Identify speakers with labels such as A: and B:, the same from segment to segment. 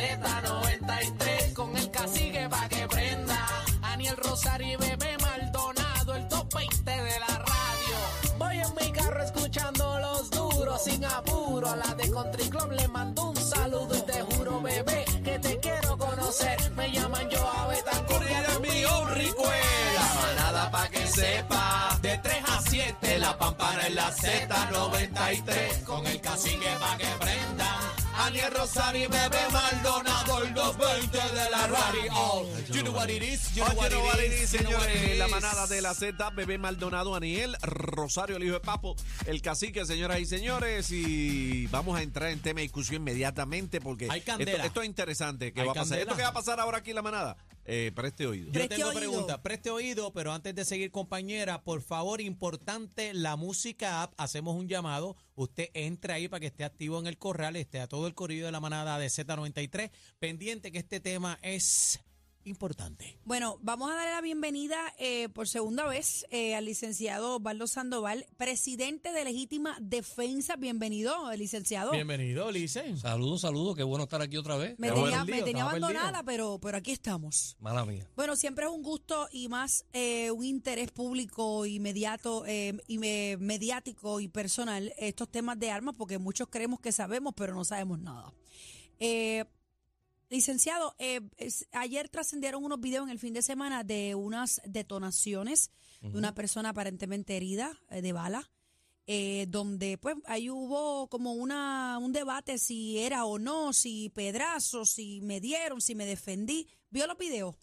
A: Z93 con el cacique pa' que prenda. Aniel Rosario y Bebé Maldonado, el top 20 de la radio. Voy en mi carro escuchando los duros sin apuro. A la de Country Club le mando un saludo y te juro, bebé, que te quiero conocer. Me llaman yo a Betancourt y eres mi La manada pa' que sepa. De 3 a 7, la pampara en la Z93. Con el cacique pa' que prendan. Aniel Rosario y Bebé Maldonado, el 220 de la radio. You know what it is, you know what it is, you know what it
B: señores.
A: is.
B: La manada de la Z, Bebé Maldonado, Aniel, Rosario, el hijo de Papo, el cacique, señoras y señores. Y vamos a entrar en tema de discusión inmediatamente porque
C: Hay.
B: Esto, esto es interesante. ¿Qué
C: Hay
B: va a pasar? ¿Esto qué va a pasar ahora aquí en la manada? Eh, preste oído.
C: Yo
D: Preste
C: tengo
D: oído.
C: pregunta, preste oído, pero antes de seguir, compañera, por favor, importante, la música app, hacemos un llamado. Usted entre ahí para que esté activo en el corral, esté a todo el corrido de la manada de Z93, pendiente que este tema es importante.
D: Bueno, vamos a darle la bienvenida eh, por segunda vez eh, al licenciado Osvaldo Sandoval, presidente de Legítima Defensa. Bienvenido, licenciado.
C: Bienvenido, Licen.
E: Saludos, saludos, qué bueno estar aquí otra vez.
D: Me
C: Estaba
D: tenía,
C: perdido,
D: me tenía
C: estaba
D: abandonada, pero, pero aquí estamos.
E: Mala mía.
D: Bueno, siempre es un gusto y más eh, un interés público inmediato eh, y me- mediático y personal estos temas de armas porque muchos creemos que sabemos, pero no sabemos nada. Eh, licenciado, eh, es- ayer trascendieron unos videos en el fin de semana de unas detonaciones de una persona aparentemente herida eh, de bala. eh, donde pues ahí hubo como una un debate si era o no, si pedrazos, si me dieron, si me defendí. ¿Vio los videos?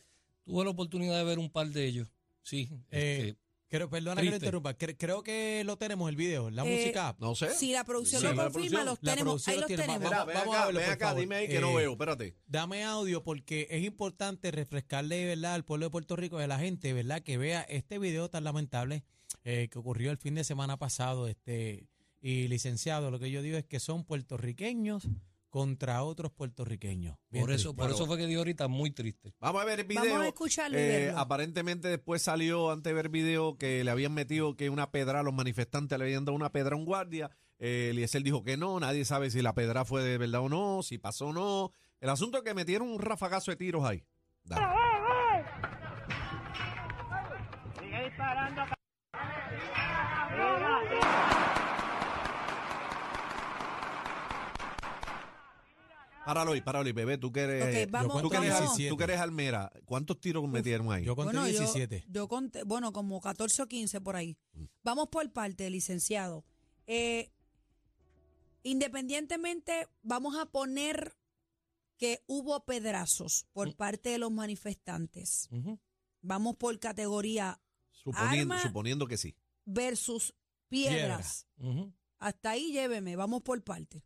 E: Tuve la oportunidad de ver un par de ellos. Sí.
C: Eh,
E: este,
C: Creo, perdona que lo
E: Triste.
C: interrumpa, cre- creo que lo tenemos el video, la
D: Eh,
C: música.
B: No sé.
D: Si la producción
B: Sí,
D: lo
B: la
D: confirma,
B: producción.
D: los
C: La
D: tenemos.
C: producción
D: Ahí
C: los
D: los
C: tiene.
D: tenemos.
B: Mira,
C: Vamos-
B: ven
C: vamos a
B: acá,
C: verlo,
B: ven
C: por
B: acá,
C: favor.
B: dime ahí que no
C: Eh,
B: veo, espérate.
C: Dame audio porque es importante refrescarle, ¿verdad?, al pueblo de Puerto Rico y a la gente, ¿verdad?, que vea este video tan lamentable eh, que ocurrió el fin de semana pasado. este Y licenciado, lo que yo digo es que son puertorriqueños contra otros puertorriqueños. Bien
E: por eso,
C: triste.
E: por eso fue que dio ahorita muy triste.
B: Vamos a ver el video.
D: Vamos a escucharlo
B: Eh, aparentemente después salió, antes de ver el video, que le habían metido que una pedra, los manifestantes le habían dado una pedra a un guardia. Eh, Eliezer dijo que no, nadie sabe si la pedra fue de verdad o no, si pasó o no. El asunto es que metieron un rafagazo de tiros ahí. Dale. Páralo ahí, páralo ahí, bebé. Tú que eres,
D: Ok, vamos,
B: tú que eres,
D: vamos.
B: tú que eres Almera. ¿Cuántos tiros metieron ahí?
C: Yo conté
D: Bueno, yo-
C: 17.
D: Yo, conté, bueno, como 14 o 15 por ahí. Vamos por parte, licenciado. Eh, independientemente, vamos a poner que hubo pedrazos por parte de los manifestantes.
E: Ujú.
D: Vamos por categoría
B: suponiendo,
D: arma-
B: suponiendo que sí.
D: versus piedras.
E: Ujú.
D: Hasta ahí lléveme, vamos por parte.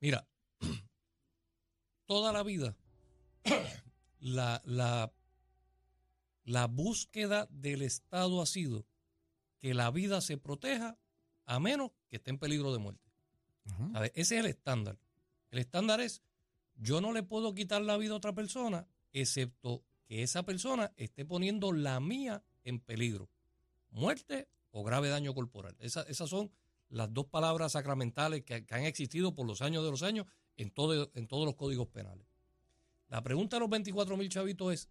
E: Mira, toda la vida la, la, la búsqueda del Estado ha sido que la vida se proteja a menos que esté en peligro de muerte. Ese es el estándar. El estándar es, yo no le puedo quitar la vida a otra persona, excepto que esa persona esté poniendo la mía en peligro. Muerte o grave daño corporal. Esa- esas son las dos palabras sacramentales que, que han existido por los años de los años en, todo, en todos los códigos penales. La pregunta de los 24 mil chavitos es,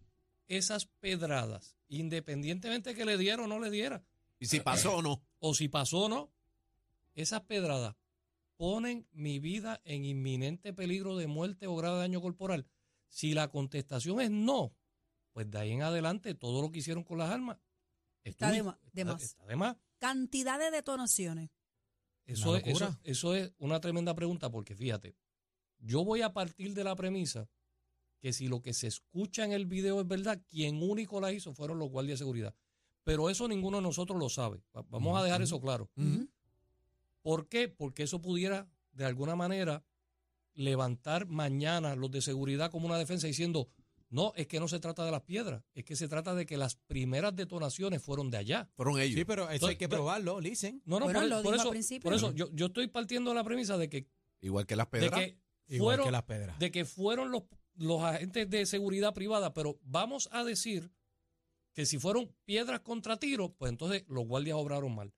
E: esas pedradas, independientemente que le diera o no le diera,
B: Y si pasó o no.
E: o si pasó o no, esas pedradas ponen mi vida en inminente peligro de muerte o grave daño corporal. Si la contestación es no, pues de ahí en adelante todo lo que hicieron con las armas
D: Está de ma- de
E: Está-
D: más.
E: está de más.
D: Cantidad de detonaciones.
E: Eso es, eso es una tremenda pregunta porque fíjate, yo voy a partir de la premisa que si lo que se escucha en el video es verdad, quien único la hizo fueron los guardias de seguridad. Pero eso ninguno de nosotros lo sabe. Va- Vamos a dejar eso claro. ¿Por qué? Porque eso pudiera, de alguna manera, levantar mañana los de seguridad como una defensa diciendo, no, es que no se trata de las piedras, es que se trata de que las primeras detonaciones fueron de allá.
B: Fueron ellos.
C: Sí, pero eso hay que probarlo, Licen.
E: No, no,
D: Bueno,
E: por,
D: lo
E: por
D: dijo al
E: eso,
D: principio.
E: por eso yo, yo estoy partiendo de la premisa de que,
B: Igual que las
E: de que
C: Igual
E: fueron,
C: que las pedras.
E: de que fueron los, los agentes de seguridad privada, pero vamos a decir que si fueron piedras contra tiros, pues entonces los guardias obraron mal.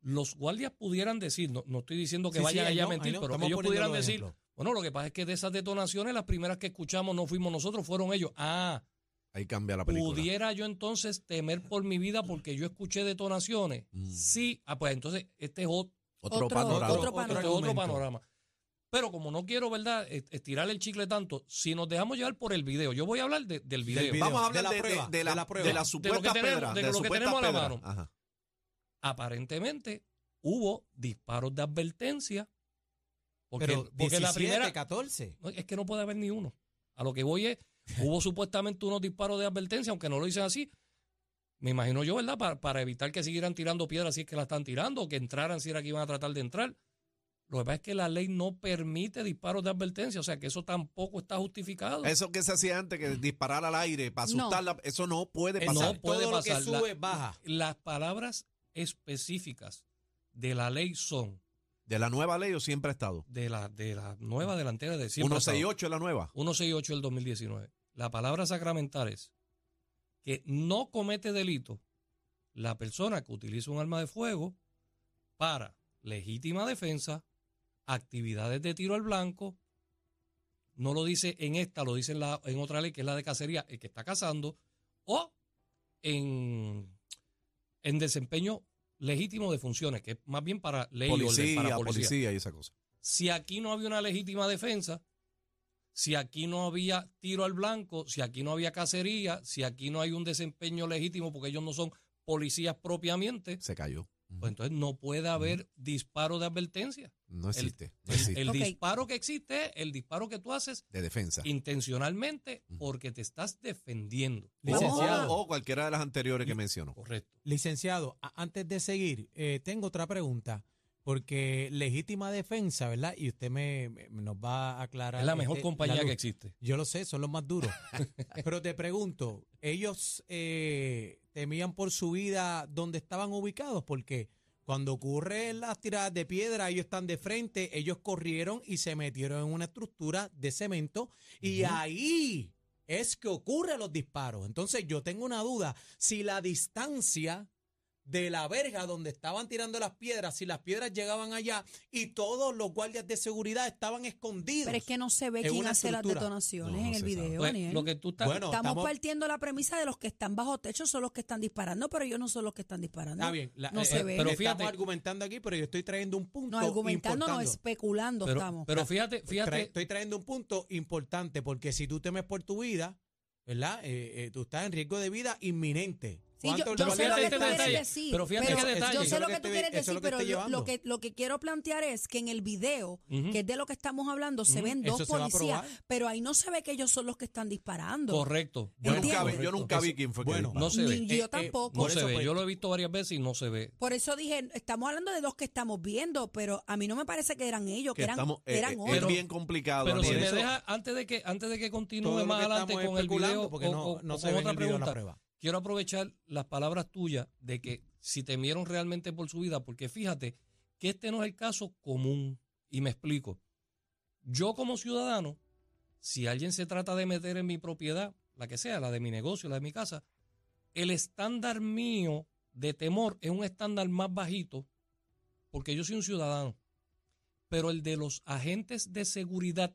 E: Los guardias pudieran decir, no, no estoy diciendo que
C: Sí,
E: vayan allá a
C: no,
E: mentir,
C: no,
E: pero ellos pudieran decir. Bueno, lo que pasa es que de esas detonaciones, las primeras que escuchamos no fuimos nosotros, fueron ellos. Ah,
B: Ahí cambia la película.
E: ¿pudiera yo entonces temer por mi vida porque yo escuché detonaciones?
B: Mm.
E: Sí. Ah, pues entonces este es ot-
B: Otro,
D: Otro-
B: panorama.
D: otro
E: otro,
D: panorama.
E: Pero como no quiero, ¿verdad?, est- estirar el chicle tanto, si nos dejamos llevar por el video, yo voy a hablar de- del video.
C: video.
B: Vamos a hablar
C: de la
B: de,
C: prueba,
B: de la,
C: de la prueba.
B: de
E: lo que tenemos-
B: pedras.
E: de
B: las
E: lo que
B: supuestas
E: tenemos a la mano.
B: Ajá.
E: Aparentemente hubo disparos de advertencia. Porque,
C: Pero
E: porque
C: 17,
E: la primera.
C: 14.
E: No, es que no puede haber ni uno. A lo que voy es, hubo supuestamente unos disparos de advertencia, aunque no lo dicen así. Me imagino yo, ¿verdad? Para, para evitar que siguieran tirando piedras si es que la están tirando, o que entraran si era que iban a tratar de entrar. Lo que pasa es que la ley no permite disparos de advertencia, o sea que eso tampoco está justificado.
B: Eso que se hacía antes, que disparar al aire para
D: No.
B: asustarla, eso no puede
E: Eh,
B: pasar.
E: no puede
C: Todo lo que
E: pasar. La-
C: sube, baja.
E: Las palabras específicas de la ley son
B: ¿De la nueva ley o siempre ha estado?
E: de la, de la nueva delantera de siempre. ha estado.
B: 168 es la nueva.
E: 168 del 2019. La palabra sacramental es que no comete delito la persona que utiliza un arma de fuego para legítima defensa, actividades de tiro al blanco. No lo dice en esta, lo dice en, la, en otra ley que es la de cacería, el que está cazando, o en, en desempeño legítimo de funciones, que es más bien para ley orden,
B: Policía,
E: para
B: policía,
E: policía
B: y esa cosa.
E: si aquí no había una legítima defensa, si aquí no había tiro al blanco, si aquí no había cacería, si aquí no hay un desempeño legítimo porque ellos no son policías propiamente,
B: Se cayó.
E: Pues entonces no puede haber disparo de advertencia.
B: No existe. no
E: El,
B: existe.
E: el
D: Ok.
E: disparo que existe es el disparo que tú haces
B: de defensa.
E: intencionalmente porque te estás defendiendo.
C: Licenciado.
B: O, o cualquiera de las anteriores que mencionó.
E: Correcto.
C: Licenciado, antes de seguir, eh, tengo otra pregunta. Porque legítima defensa, ¿verdad? Y usted me, me- nos va a aclarar.
E: Es la mejor
C: este,
E: compañía
C: la
E: que existe.
C: Yo lo sé, son los más duros. Pero te pregunto, ¿ellos eh, temían por su vida donde estaban ubicados? Porque cuando ocurren las tiradas de piedra, ellos están de frente, ellos corrieron y se metieron en una estructura de cemento y ahí es que ocurren los disparos. Entonces yo tengo una duda, si la distancia de la verja donde estaban tirando las piedras, si las piedras llegaban allá y todos los guardias de seguridad estaban escondidos.
D: Pero es que no se ve quién hace las detonaciones
B: No,
D: en
B: no
D: el video,
E: Pues,
D: Daniel.
E: lo que tú estás,
C: Bueno,
D: Estamos
C: estamos-
D: partiendo la premisa de los que están bajo techo son los que están disparando, pero ellos no son los que están disparando.
C: Está bien, la-
D: no
C: eh,
D: se
C: eh,
D: ve.
E: pero
C: estamos
E: fíjate-
C: argumentando aquí, pero yo estoy trayendo un punto
D: no argumentando, no
C: importante.
D: especulando
E: pero,
D: estamos.
E: pero fíjate,
C: Tra-
E: fíjate,
C: estoy trayendo un punto importante porque si tú temes por tu vida, ¿verdad? Eh, eh, tú estás en riesgo de vida inminente.
D: Sí, yo,
C: ¿Cuánto
D: yo
C: le
D: sé lo
C: vale
D: que
E: este
D: tú quieres decir.
E: pero fíjate
D: pero
E: qué detalle.
D: Yo sé lo que
C: que
D: tú quieres
C: lo
D: decir,
C: que
D: pero
C: estoy
D: lo, lo
C: llevando.
D: que, lo que quiero plantear es que en el video, que es de lo que estamos hablando, se ven dos policías, pero ahí no se ve que ellos son los que están disparando.
E: correcto.
B: Yo nunca, vi, yo nunca vi
C: Eso-
B: quién fue que
C: bueno,
B: disparó.
E: No se
D: Ni yo
C: Eh, eh,
D: tampoco.
E: No
C: Por
E: se
C: eso,
E: ve. Yo lo he visto varias veces y no se ve.
D: Por eso dije, estamos hablando de dos que estamos viendo, pero a mí no me parece que eran ellos, que,
B: Que
D: eran,
B: estamos, eh,
D: eran
B: eh,
D: otros.
B: es bien complicado.
E: Pero si me deja, antes de que, antes de que continúe más
C: que
E: adelante con el video
C: porque
E: o-
C: no, se
E: con
C: ve la prueba.
E: Quiero aprovechar las palabras tuyas de que si temieron realmente por su vida, porque fíjate que este no es el caso común. Y me explico. Yo como ciudadano, si alguien se trata de meter en mi propiedad, la que sea, la de mi negocio, la de mi casa, el estándar mío de temor es un estándar más bajito porque yo soy un ciudadano. Pero el de los agentes de seguridad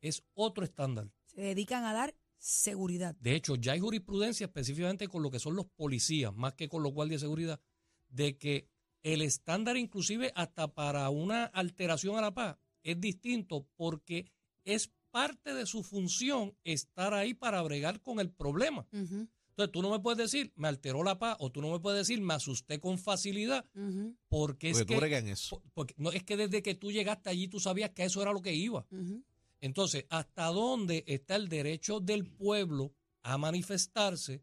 E: es otro estándar.
D: Se dedican a dar seguridad.
E: De hecho, ya hay jurisprudencia específicamente con lo que son los policías, más que con los guardias de seguridad, de que el estándar inclusive hasta para una alteración a la paz es distinto porque es parte de su función estar ahí para bregar con el problema. Entonces tú no me puedes decir, me alteró la paz, o tú no me puedes decir, me asusté con facilidad, porque es
B: Porque tú
E: que,
B: eso.
E: porque no es que desde que tú llegaste allí tú sabías que eso era lo que iba. Entonces, ¿hasta dónde está el derecho del pueblo a manifestarse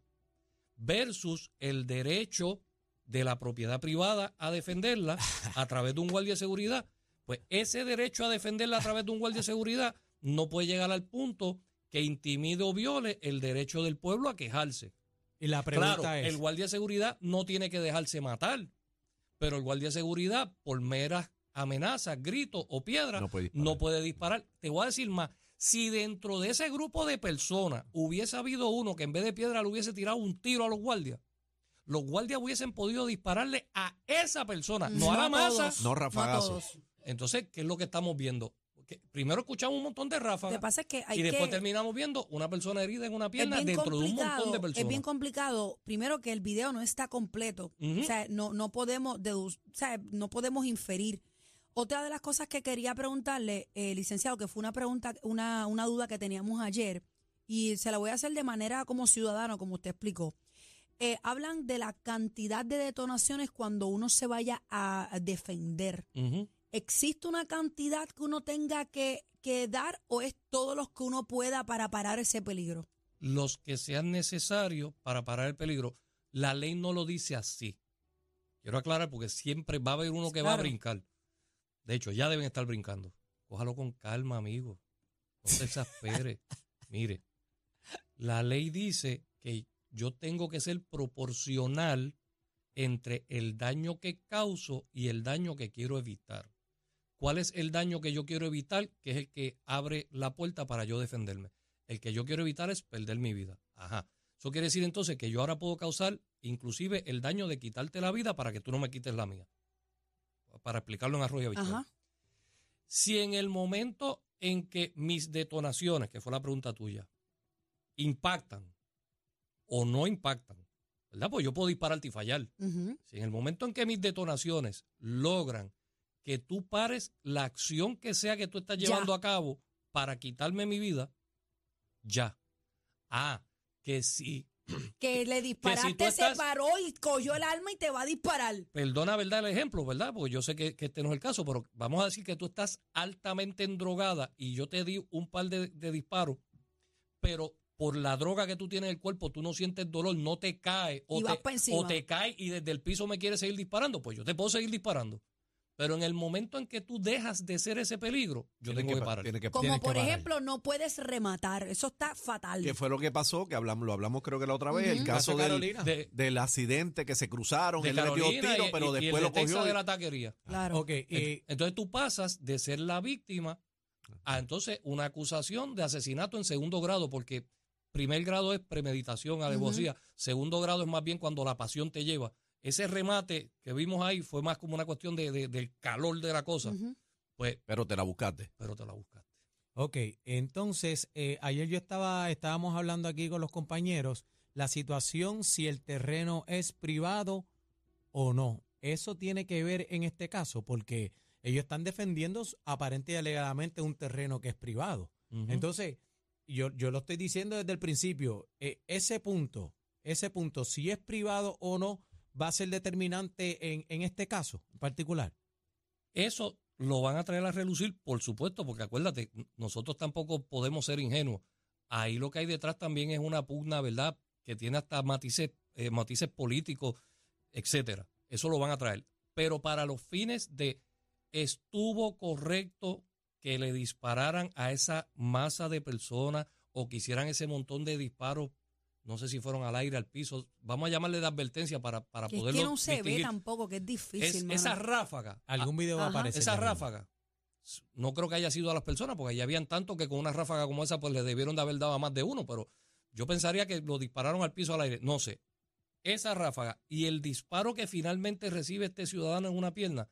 E: versus el derecho de la propiedad privada a defenderla a través de un guardia de seguridad? Pues ese derecho a defenderla a través de un guardia de seguridad no puede llegar al punto que intimide o viole el derecho del pueblo a quejarse.
C: Y la pregunta
E: Claro,
C: es,
E: el guardia de seguridad no tiene que dejarse matar, pero el guardia de seguridad, por meras amenazas, gritos o piedras,
B: No puede disparar.
E: no puede disparar. Te voy a decir más, si dentro de ese grupo de personas hubiese habido uno que en vez de piedra le hubiese tirado un tiro a los guardias, los guardias hubiesen podido dispararle a esa persona, no, a la
D: No
E: masa.
D: todos,
B: No rafagazo.
D: todos.
E: Entonces, ¿qué es lo que estamos viendo? que primero escuchamos un montón de ráfagas
D: pasa es que hay
E: y después
D: que...
E: terminamos viendo una persona herida en una pierna dentro de un montón de personas.
D: Es bien complicado, primero que el video no está completo. O sea, no, no podemos dedu- o sea, no podemos inferir. Otra de las cosas que quería preguntarle, eh, licenciado, que fue una pregunta, una, una duda que teníamos ayer, y se la voy a hacer de manera como ciudadano, como usted explicó. Eh, hablan de la cantidad de detonaciones cuando uno se vaya a defender. ¿Existe una cantidad que uno tenga que, que dar o es todos los que uno pueda para parar ese peligro?
E: Los que sean necesarios para parar el peligro. La ley no lo dice así. Quiero aclarar porque siempre va a haber uno que va a brincar. De hecho, ya deben estar brincando. Cójalo con calma, amigo. No se exaspere. Mire, la ley dice que yo tengo que ser proporcional entre el daño que causo y el daño que quiero evitar. ¿Cuál es el daño que yo quiero evitar? Que es el que abre la puerta para yo defenderme. El que yo quiero evitar es perder mi vida. Ajá. Eso quiere decir entonces que yo ahora puedo causar inclusive el daño de quitarte la vida para que tú no me quites la mía. Para explicarlo en arroyo habitual.
D: Ajá.
E: Si en el momento en que mis detonaciones, que fue la pregunta tuya, impactan o no impactan, ¿verdad? Pues yo puedo dispararte y fallar. Si en el momento en que mis detonaciones logran que tú pares la acción que sea que tú estás
D: Ya.
E: llevando a cabo para quitarme mi vida, ya. Ah, que si,
D: Que le disparaste,
E: estás-
D: se paró y cogió el arma y te va a disparar.
E: perdona, ¿verdad? El ejemplo, ¿verdad? Porque yo sé que, que este no es el caso, pero vamos a decir que tú estás altamente endrogada y yo te di un par de, de disparos, pero por la droga que tú tienes en el cuerpo, tú no sientes dolor, no te cae o te, o te cae y desde el piso me quieres seguir disparando, pues yo te puedo seguir disparando. Pero en el momento en que tú dejas de ser ese peligro, yo
B: Tiene
E: tengo que,
B: pa-
E: parar.
B: tiene que-
D: Como
C: que
D: por
C: parar.
D: ejemplo, no puedes rematar. Eso está fatal.
B: ¿Qué fue lo que pasó? Que hablamos, lo hablamos creo que la otra vez, el caso
C: Caso
B: del.
E: De,
B: del accidente que se cruzaron,
E: de
B: él le
E: Carolina
B: tiro,
E: y-
B: pero
E: y- y el
B: después
E: de
B: lo cogió.
E: de la taquería.
D: Claro.
C: Ok, y
E: Ent- Entonces tú pasas de ser la víctima a entonces una acusación de asesinato en segundo grado, porque primer grado es premeditación, alevosía, segundo grado es más bien cuando la pasión te lleva. Ese remate que vimos ahí fue más como una cuestión de, de- del calor de la cosa, pues,
B: Pero te la buscaste.
E: pero te la buscaste.
C: Ok, entonces, eh, ayer yo estaba, estábamos hablando aquí con los compañeros, la situación si el terreno es privado o no. Eso tiene que ver en este caso, porque ellos están defendiendo aparente y alegadamente un terreno que es privado. Entonces, yo, yo lo estoy diciendo desde el principio, eh, ese punto, ese punto, si es privado o no, va a ser determinante en, en este caso en particular.
E: Eso lo van a traer a relucir, por supuesto, porque acuérdate, nosotros tampoco podemos ser ingenuos. Ahí lo que hay detrás también es una pugna, ¿verdad? Que tiene hasta matices, eh, matices políticos, etcétera. Eso lo van a traer. Pero para los fines de estuvo correcto que le dispararan a esa masa de personas o que hicieran ese montón de disparos, no sé si fueron al aire, al piso, vamos a llamarle de advertencia para, para
D: Que es
E: poderlo
D: que no se ve
E: distinguir.
D: tampoco, que es difícil.
E: Es- esa ráfaga,
C: Algún video va a aparecer.
E: esa ráfaga, no creo que haya sido a las personas, porque ya habían tanto que con una ráfaga como esa, pues le debieron de haber dado a más de uno, pero yo pensaría que lo dispararon al piso al aire. No sé. Esa ráfaga y el disparo que finalmente recibe este ciudadano en una pierna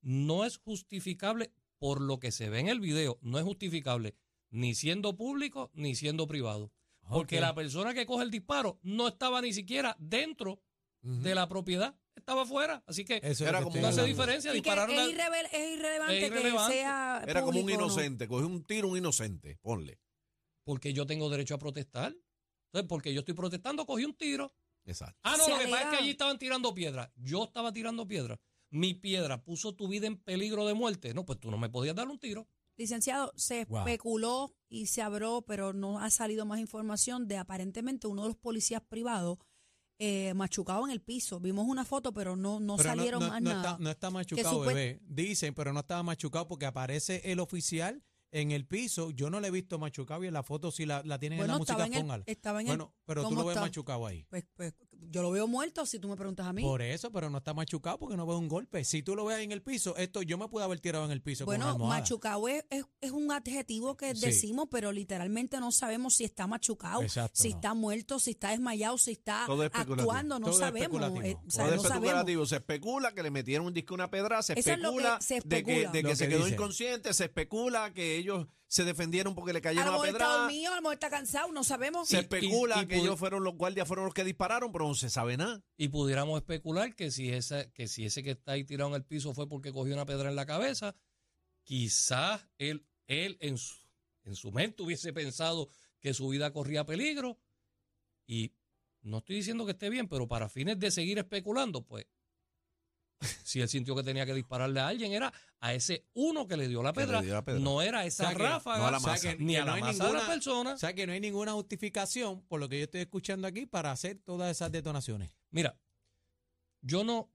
E: no es justificable por lo que se ve en el video, no es justificable ni siendo público ni siendo privado. Porque la persona que coge el disparo no estaba ni siquiera dentro de la propiedad, estaba afuera. Así que
C: Eso es
B: Era como
E: no hace diferencia.
D: Y que
E: Dispararon
D: es,
E: al-
D: irrevel- es irrelevante
E: es irrelevante.
D: que sea
B: Era como un
D: o no.
B: inocente, cogió un tiro un inocente, ponle.
E: porque yo tengo derecho a protestar. Entonces, porque yo estoy protestando, cogí un tiro.
B: Exacto.
E: Ah, no,
D: Se
E: lo que pasa es que allí estaban tirando piedras. Yo estaba tirando piedras. Mi piedra puso tu vida en peligro de muerte. No, pues tú no me podías dar un tiro.
D: Licenciado, se
C: Wow.
D: especuló y se habló, pero no ha salido más información de aparentemente uno de los policías privados eh, machucado en el piso. Vimos una foto, pero no, no
C: Pero
D: salieron
C: no,
D: más
C: no
D: nada.
C: Está, no está machucado, bebé. Dicen, pero no estaba machucado porque aparece el oficial en el piso. Yo no le he visto machucado y en la foto si la, la tienen
D: bueno,
C: en la música,
D: en, el,
C: póngala.
D: estaba en el-
C: Bueno, pero tú
D: ¿cómo
C: lo ves
D: está?
C: machucado ahí.
D: Pues, pues, yo lo veo muerto si tú me preguntas a mí.
C: Por eso, pero no está machucado porque no veo un golpe. Si tú lo ves en el piso, esto yo me pude haber tirado en el piso con una
D: Bueno,
C: almohada.
D: machucado es, es- es un adjetivo que
C: Sí.
D: decimos, pero literalmente no sabemos si está machucado,
C: Exacto,
D: si
C: no.
D: está muerto, si está desmayado, si está actuando, no
C: Todo es
D: sabemos.
C: especulativo.
D: eh, o sea,
B: Todo es
D: no sabemos.
B: Se especula que le metieron un disco a una pedra, se
D: es
B: especula,
D: se
B: de que,
D: especula.
B: de que se
C: que
B: quedó inconsciente, se especula que ellos se defendieron porque le
D: A
B: cayeron a
D: mejor está
B: pedra.
D: dormido, a lo mejor está cansado, no sabemos.
B: Se
E: Y-
B: especula
E: y- y
B: que ellos fueron los guardias, fueron los que dispararon, pero se sabe nada.
E: Y pudiéramos especular que si, esa, que si ese que está ahí tirado en el piso fue porque cogió una pedra en la cabeza, quizás él, él en, su, en su mente hubiese pensado que su vida corría peligro. Y no estoy diciendo que esté bien, pero para fines de seguir especulando, pues, si él sintió que tenía que dispararle a alguien, era a ese uno que le dio la pedra,
B: dio la pedra.
E: no era a esa
C: O sea que-
E: ráfaga,
B: no a la
E: o sea
B: masa.
E: que ni
C: Que
E: a
C: no
E: la
C: hay
E: masa de la
C: ninguna-
E: persona.
C: O sea que no hay ninguna justificación por lo que yo estoy escuchando aquí para hacer todas esas detonaciones.
E: Mira, yo no,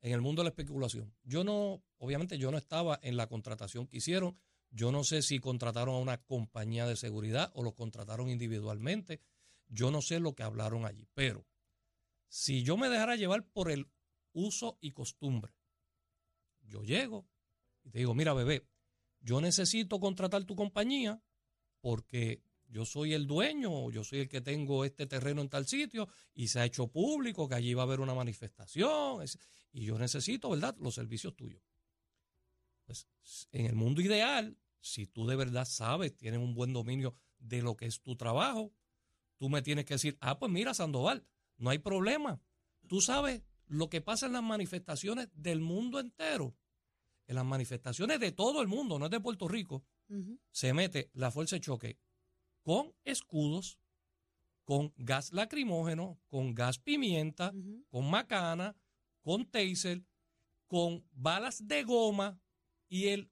E: en el mundo de la especulación, yo no, obviamente yo no estaba en la contratación que hicieron, yo no sé si contrataron a una compañía de seguridad o los contrataron individualmente, yo no sé lo que hablaron allí, pero si yo me dejara llevar por el uso y costumbre, yo llego y te digo, mira bebé, yo necesito contratar tu compañía porque yo soy el dueño, yo soy el que tengo este terreno en tal sitio y se ha hecho público que allí va a haber una manifestación es- y yo necesito, ¿verdad?, los servicios tuyos. Pues en el mundo ideal, si tú de verdad sabes, tienes un buen dominio de lo que es tu trabajo, tú me tienes que decir, ah, pues mira, Sandoval, no hay problema. Tú sabes lo que pasa en las manifestaciones del mundo entero, en las manifestaciones de todo el mundo, no es de Puerto Rico, se mete la fuerza de choque con escudos, con gas lacrimógeno, con gas pimienta, con macana, con taser, con balas de goma y el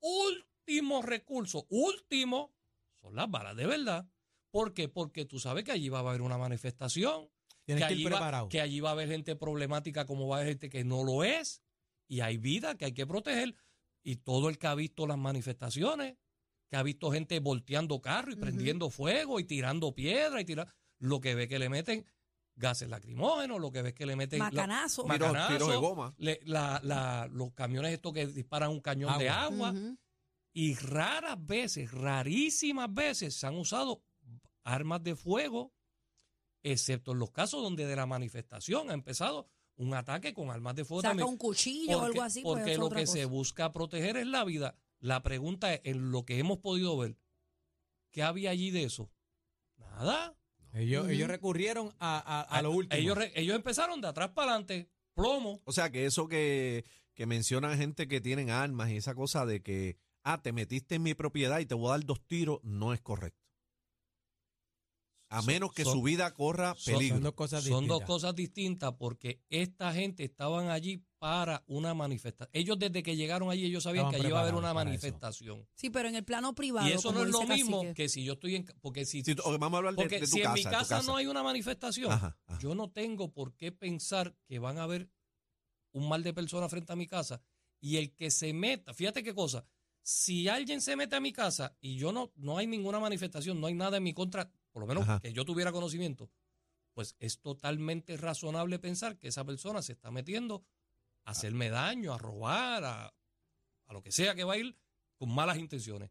E: último recurso, último, son las balas de verdad. ¿Por qué? Porque tú sabes que allí va a haber una manifestación,
C: Tienes
E: que
C: que
E: allí,
C: ir
E: va,
C: preparado.
E: que allí va a haber gente problemática como va a haber gente que no lo es y hay vida que hay que proteger y todo el que ha visto las manifestaciones, que ha visto gente volteando carro y prendiendo fuego y tirando piedra y tirar, lo que ve que le meten gases lacrimógenos, lo que ve que le meten la-
D: Macanazo.
E: Macanazo.
B: tiros de goma.
E: le- la- la- los camiones estos que disparan un cañón de
C: Agua.
E: y raras veces, rarísimas veces se han usado armas de fuego, excepto en los casos donde de la manifestación ha empezado un ataque con armas de fuego
D: Saca
E: también.
D: un cuchillo o
E: Porque,
D: algo así. pues,
E: porque lo que se busca proteger es la vida. La pregunta es, en lo que hemos podido ver, ¿qué había allí de eso? Nada.
C: Ellos, ellos recurrieron a, a, a lo último.
E: Ellos, ellos empezaron de atrás para adelante, plomo.
B: O sea, que eso que, que mencionan gente que tienen armas y esa cosa de que, ah, te metiste en mi propiedad y te voy a dar dos tiros, no es correcto. A
E: Son-
B: menos que
E: son-
B: su vida corra peligro.
C: Son dos cosas
E: Son dos
C: distintas.
E: cosas distintas porque esta gente estaban allí para una manifestación. Ellos desde que llegaron allí, ellos sabían
C: Estaban
E: que allí iba a haber una
C: eso.
E: manifestación.
D: Sí, pero en el plano privado.
E: Y eso no es lo mismo que si yo estoy en... Porque si,
B: vamos a hablar de,
E: porque
B: de tu
E: si
B: casa.
E: en mi casa, no hay una manifestación,
B: Ajá, ajá.
E: yo no tengo por qué pensar que van a haber un mal de personas frente a mi casa y el que se meta, fíjate qué cosa, si alguien se mete a mi casa y yo no, no hay ninguna manifestación, no hay nada en mi contra, por lo menos
B: Ajá.
E: que yo tuviera conocimiento, pues es totalmente razonable pensar que esa persona se está metiendo a hacerme daño, a robar, a, a lo que sea que va a ir con malas intenciones.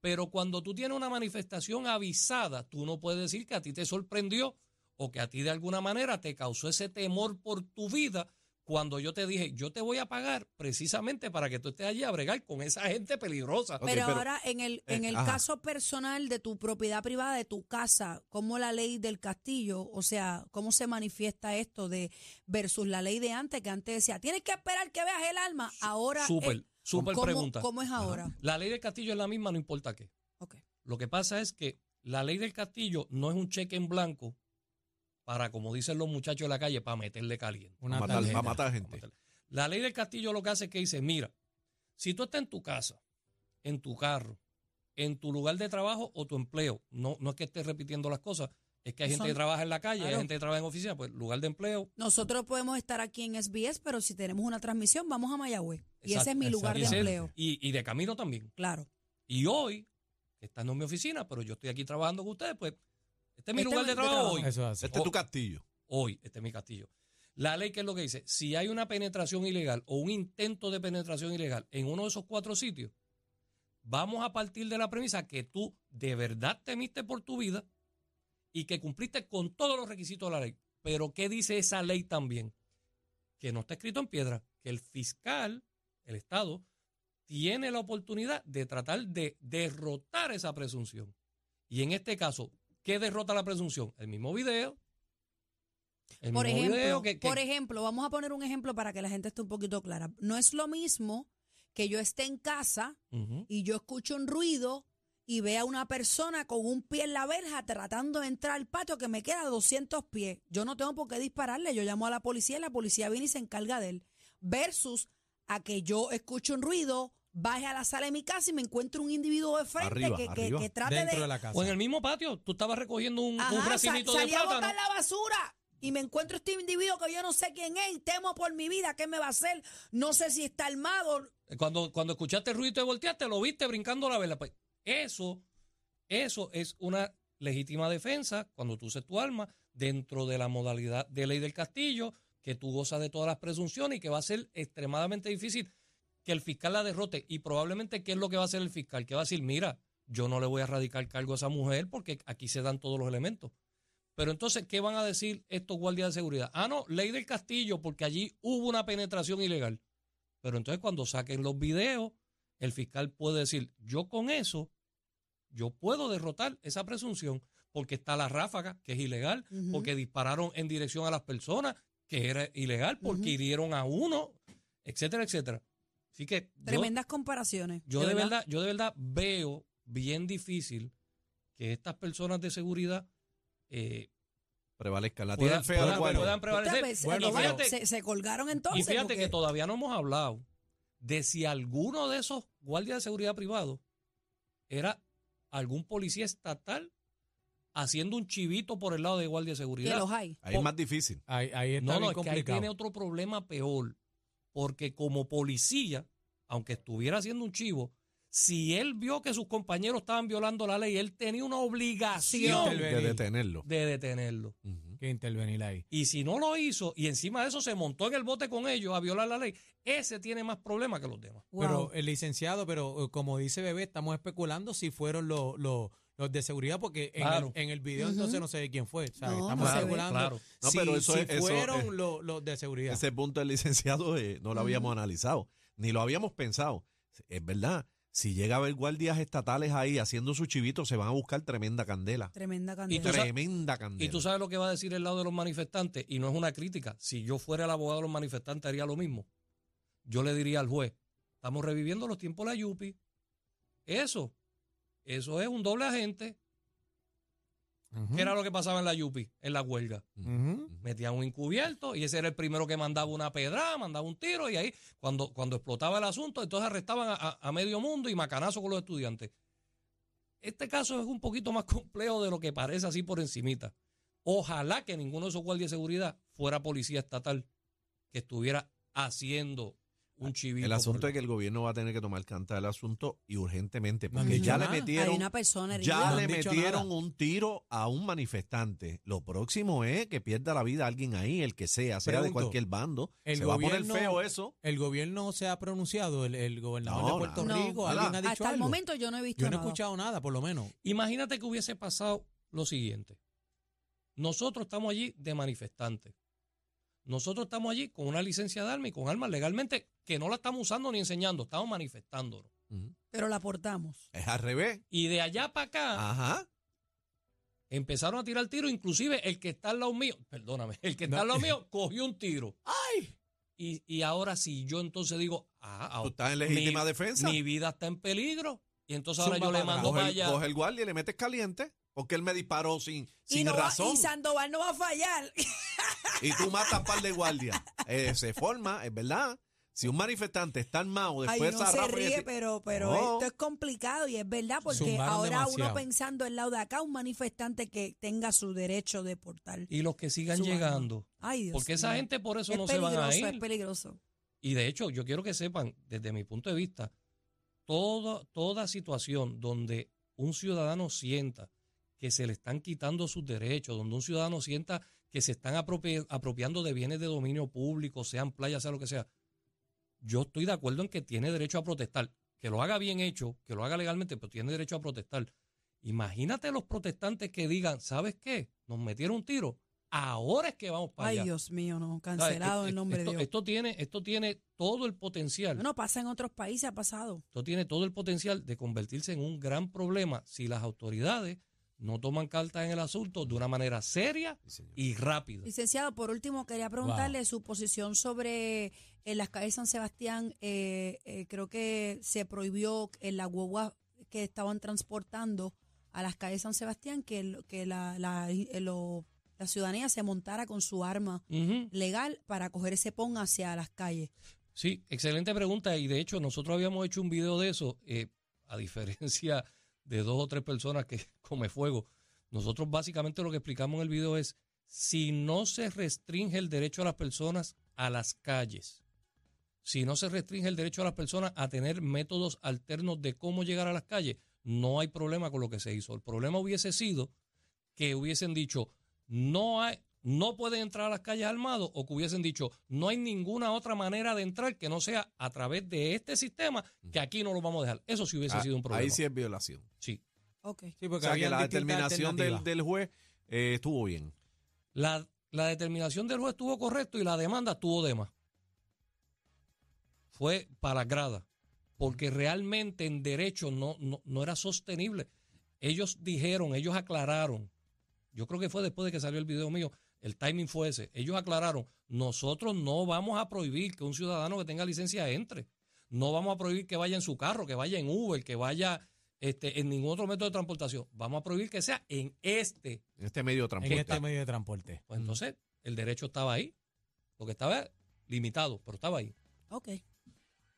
E: Pero cuando tú tienes una manifestación avisada, tú no puedes decir que a ti te sorprendió o que a ti de alguna manera te causó ese temor por tu vida cuando yo te dije, yo te voy a pagar precisamente para que tú estés allí a bregar con esa gente peligrosa.
D: Pero,
B: pero-
D: ahora, en el, en
B: eh,
D: el
B: ajá.
D: caso personal de tu propiedad privada, de tu casa, ¿cómo la ley del castillo, o sea, cómo se manifiesta esto de versus la ley de antes, que antes decía, tienes que esperar que veas el alma, ahora...
E: Súper,
D: eh,
E: súper
D: ¿cómo,
E: pregunta.
D: ¿Cómo es ahora?
E: La ley del castillo es la misma, no importa qué.
D: Ok.
E: Lo que pasa es que la ley del castillo no es un cheque en blanco para, como dicen los muchachos de la calle, para meterle caliente.
C: Una
B: Va a matar,
E: Para
B: gente.
E: La ley del castillo lo que hace es que dice, mira, si tú estás en tu casa, en tu carro, en tu lugar de trabajo o tu empleo, no, no es que estés repitiendo las cosas, es que hay gente
D: Son-
E: que trabaja en la calle, hay gente que trabaja en oficina, pues lugar de empleo.
D: Nosotros podemos estar aquí en SBS, pero si tenemos una transmisión, vamos a Mayagüez. Y ese es mi lugar de
E: ese-
D: empleo.
E: Y, y de camino también.
D: Claro.
E: Y hoy, que estando en mi oficina, pero yo estoy aquí trabajando con ustedes, pues este es mi
D: Este
E: lugar
D: es
E: de trabajo
D: trabajo.
E: hoy.
C: Eso es así.
B: Este es tu castillo.
E: hoy, este es mi castillo. La ley, ¿qué es lo que dice? Si hay una penetración ilegal o un intento de penetración ilegal en uno de esos cuatro sitios, vamos a partir de la premisa que tú de verdad temiste por tu vida y que cumpliste con todos los requisitos de la ley. Pero ¿qué dice esa ley también? Que no está escrito en piedra, que el fiscal, el Estado, tiene la oportunidad de tratar de derrotar esa presunción. Y en este caso, ¿qué derrota la presunción? El mismo video. El
D: Por
E: mismo
D: ejemplo,
E: video que, que-
D: por ejemplo, vamos a poner un ejemplo para que la gente esté un poquito clara. No es lo mismo que yo esté en casa y yo escucho un ruido y vea a una persona con un pie en la verja tratando de entrar al patio que me queda a 200 pies. Yo no tengo por qué dispararle, yo llamo a la policía y la policía viene y se encarga de él. Versus a que yo escuche un ruido, baje a la sala de mi casa y me encuentre un individuo de frente
B: Arriba,
D: que, que-
B: arriba.
D: que trate
C: Dentro
D: de...
C: de la casa.
E: O en el mismo patio, tú estabas recogiendo un, un
D: Ajá, sa-
E: racimito de
D: salí a botar
E: plátano.
D: la basura y me encuentro este individuo que yo no sé quién es y temo por mi vida, ¿qué me va a hacer? No sé si está armado.
E: Cuando, cuando escuchaste el ruido y te volteaste, lo viste brincando la vela. Pues eso, eso es una legítima defensa cuando tú uses tu arma dentro de la modalidad de ley del castillo, que tú gozas de todas las presunciones y que va a ser extremadamente difícil que el fiscal la derrote. Y probablemente, ¿qué es lo que va a hacer el fiscal? Que va a decir, mira, yo no le voy a radicar cargo a esa mujer porque aquí se dan todos los elementos. Pero entonces, ¿qué van a decir estos guardias de seguridad? Ah, no, ley del castillo, porque allí hubo una penetración ilegal. Pero entonces cuando saquen los videos, el fiscal puede decir, yo con eso, yo puedo derrotar esa presunción, porque está la ráfaga, que es ilegal, porque dispararon en dirección a las personas, que era ilegal, porque hirieron a uno, etcétera, etcétera. Así que yo,
D: Tremendas comparaciones.
E: yo de verdad, yo de verdad veo bien difícil que estas personas de seguridad eh,
B: Prevalezca. La
E: puedan,
B: tienen fea de
E: puedan- prevalecer.
C: Bueno,
D: se, se colgaron entonces.
E: Y fíjate
D: porque-
E: que todavía no hemos hablado de si alguno de esos guardias de seguridad privados era algún policía estatal haciendo un chivito por el lado de guardia de
D: que
E: seguridad.
D: los hay.
B: Ahí es más difícil.
C: Ahí, ahí está
E: No, no,
C: bien
E: es que ahí
C: complicado.
E: tiene otro problema peor. Porque como policía, aunque estuviera haciendo un chivo, si él vio que sus compañeros estaban violando la ley, él tenía una obligación.
B: De detenerlo.
E: de detenerlo.
C: Que intervenir ahí.
E: Y si no lo hizo y encima de eso se montó en el bote con ellos a violar la ley, ese tiene más problemas que los demás.
D: Wow.
C: Pero el licenciado, pero eh, como dice Bebé, estamos especulando si fueron los, los, los de seguridad, porque en,
E: Claro.
C: el, en el video entonces no sé de quién fue. ¿sabes?
D: No,
C: estamos
E: Claro.
B: No,
C: si,
B: pero eso
C: si
B: es- eso
C: fueron los, los de seguridad.
B: Ese punto del licenciado eh, no lo habíamos analizado, ni lo habíamos pensado. Es verdad, si llega a haber guardias estatales ahí haciendo su chivito, se van a buscar tremenda candela.
D: Tremenda
E: Y
D: candela.
E: tú sabes-
B: Tremenda candela.
E: Y tú sabes lo que va a decir el lado de los manifestantes, y no es una crítica. Si yo fuera el abogado de los manifestantes, haría lo mismo. Yo le diría al juez: estamos reviviendo los tiempos de la Yupi. Eso, eso es un doble agente. ¿Qué era lo que pasaba en la Yupi, en la huelga? Metían un encubierto y ese era el primero que mandaba una pedrada, mandaba un tiro, y ahí, cuando, cuando explotaba el asunto, entonces arrestaban a, a- a medio mundo y macanazo con los estudiantes. Este caso es un poquito más complejo de lo que parece así por encimita. Ojalá que ninguno de esos guardias de seguridad fuera policía estatal que estuviera haciendo un chivito.
B: El asunto
E: por
B: es que el gobierno va a tener que tomar carta del asunto y urgentemente, porque ya le
C: nada.
D: Hay
B: metieron,
D: una persona herida.
B: ya
C: No
B: le metieron
C: nada.
B: un tiro a un manifestante. Lo próximo es que pierda la vida alguien ahí, el que sea, sea de cualquier bando.
C: el
B: Se va a poner
C: gobierno-
B: feo eso.
C: El gobierno se ha pronunciado, el, el gobernador
B: No,
C: de Puerto
B: nada.
C: Rico,
D: No.
C: alguien
B: Nada.
C: ha dicho
D: Hasta el momento yo no he visto
C: Yo no he
D: nada.
C: escuchado nada, por lo menos.
E: Imagínate que hubiese pasado lo siguiente. Nosotros estamos allí de manifestantes. Nosotros estamos allí con una licencia de arma y con armas legalmente que no la estamos usando ni enseñando, estamos manifestándonos.
B: Ujú.
D: Pero la aportamos.
B: Es al revés.
E: Y de allá para acá
B: Ajá.
E: empezaron a tirar tiro, inclusive el que está al lado mío, perdóname, el que está
C: No.
E: al lado mío cogió un tiro. ¡Ay! Y, y ahora si yo entonces digo, ah,
B: Tú
E: ahora
B: estás en legítima
E: mi-
B: defensa.
E: mi vida está en peligro. Y entonces ahora
C: Zumba
E: yo le mando
B: coge,
E: para allá.
B: coge el guardia y le metes caliente. Porque él me disparó sin,
D: y,
B: sin
D: va-
B: razón.
D: y Sandoval no va a fallar.
B: y tú matas par de guardias. Eh, se forma, es verdad. Si un manifestante está armado,
D: Ay,
B: después
D: uno
B: esa
D: se ríe, pero, pero
B: No.
D: esto es complicado y es verdad porque ahora uno pensando el lado de acá, un manifestante que tenga su derecho de portar.
E: Y los que sigan llegando.
D: Ay, Dios
E: Porque esa gente por eso
D: es
E: no se van a ir.
D: es peligroso.
E: Y de hecho, yo quiero que sepan, desde mi punto de vista, todo, toda situación donde un ciudadano sienta que se le están quitando sus derechos, donde un ciudadano sienta que se están apropi- apropiando de bienes de dominio público, sean playas, sea lo que sea, yo estoy de acuerdo en que tiene derecho a protestar. Que lo haga bien hecho, que lo haga legalmente, pero tiene derecho a protestar. Imagínate los protestantes que digan, ¿sabes qué? Nos metieron un tiro. Ahora es que vamos para
D: Ay,
E: allá.
D: Dios mío, no, cancelado en
E: Esto-
D: nombre
E: esto,
D: de Dios.
E: Esto tiene, esto tiene todo el potencial.
D: Bueno, pasa en otros países, ha pasado.
E: Esto tiene todo el potencial de convertirse en un gran problema si las autoridades no toman cartas en el asunto de una manera seria y rápida.
D: Licenciado, por último, quería preguntarle su posición sobre en las calles San Sebastián. eh, eh, creo que se prohibió en la guagua que estaban transportando a las calles San Sebastián que, el- que la, la, eh, lo- la ciudadanía se montara con su arma legal para coger ese pon hacia las calles.
E: Sí, excelente pregunta. Y de hecho, nosotros habíamos hecho un video de eso, eh, a diferencia de dos o tres personas que come fuego. Nosotros básicamente lo que explicamos en el video es, si no se restringe el derecho a las personas a las calles, si no se restringe el derecho a las personas a tener métodos alternos de cómo llegar a las calles, no hay problema con lo que se hizo. El problema hubiese sido que hubiesen dicho, no hay, no pueden entrar a las calles armados o que hubiesen dicho, no hay ninguna otra manera de entrar que no sea a través de este sistema que aquí no lo vamos a dejar. Eso sí hubiese
B: Ah,
E: sido un problema.
B: Ahí sí es violación.
E: Sí.
D: Ok.
C: Sí,
B: O sea que la determinación del, juez eh, estuvo bien.
E: La, la determinación del juez estuvo correcto y la demanda estuvo de más. Fue para las gradas, porque realmente en derecho no, no, no era sostenible. Ellos dijeron, ellos aclararon, yo creo que fue después de que salió el video mío, el timing fue ese, ellos aclararon, nosotros no vamos a prohibir que un ciudadano que tenga licencia entre, no vamos a prohibir que vaya en su carro, que vaya en Uber, que vaya este, en ningún otro método de transportación, vamos a prohibir que sea en este
B: En este medio de
C: en
B: transporte.
C: este medio de transporte.
E: pues entonces el derecho estaba ahí. Lo que estaba limitado, pero estaba ahí.
D: Ok.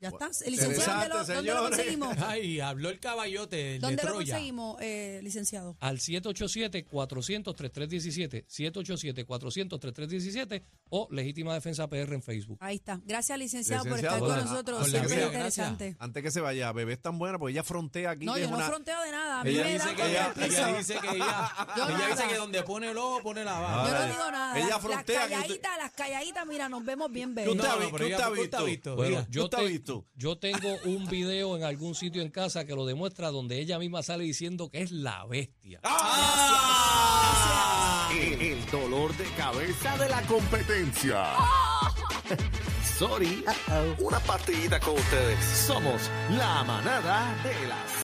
D: Ya está. Licenciado, ¿dónde lo, dónde conseguimos?
C: Ay, habló el caballote de
D: ¿Dónde lo
C: Troya.
D: conseguimos, eh, licenciado?
E: Al 787-400-3317, 787-400-3317 o Legítima Defensa PR en Facebook.
D: Ahí está. Gracias, licenciado,
B: Licenciado,
D: por estar con nosotros.
C: con
D: Siempre
C: vida,
D: interesante.
B: Antes que se vaya, bebé es tan buena porque ella frontea aquí.
D: No, yo
B: es
D: no
B: una-
D: fronteo de nada. A mí
B: Ella
D: me
B: dice que ella-
D: el.
C: Ella dice que ella,
D: Yo
C: ella
D: nada.
C: dice que donde pone el ojo, pone la
D: Yo
C: bala.
D: no
B: Ay,
D: digo nada.
B: ella
D: Las-
B: frontea
D: Las calladitas, las calladitas, mira, nos vemos bien
B: ¿Qué usted
D: bellas.
B: ha
C: No,
B: vi-
C: no, pero
B: qué
C: ella-
B: usted ha
C: ¿qué usted ha
B: visto?
C: visto?
E: Yo,
B: ¿Usted ha
E: te- yo tengo un video en algún sitio en casa que lo demuestra donde ella misma sale diciendo que es la bestia.
B: ¡Ah!
F: El, el dolor de cabeza de la competencia. Sorry. Una partidita con ustedes. Somos la manada de las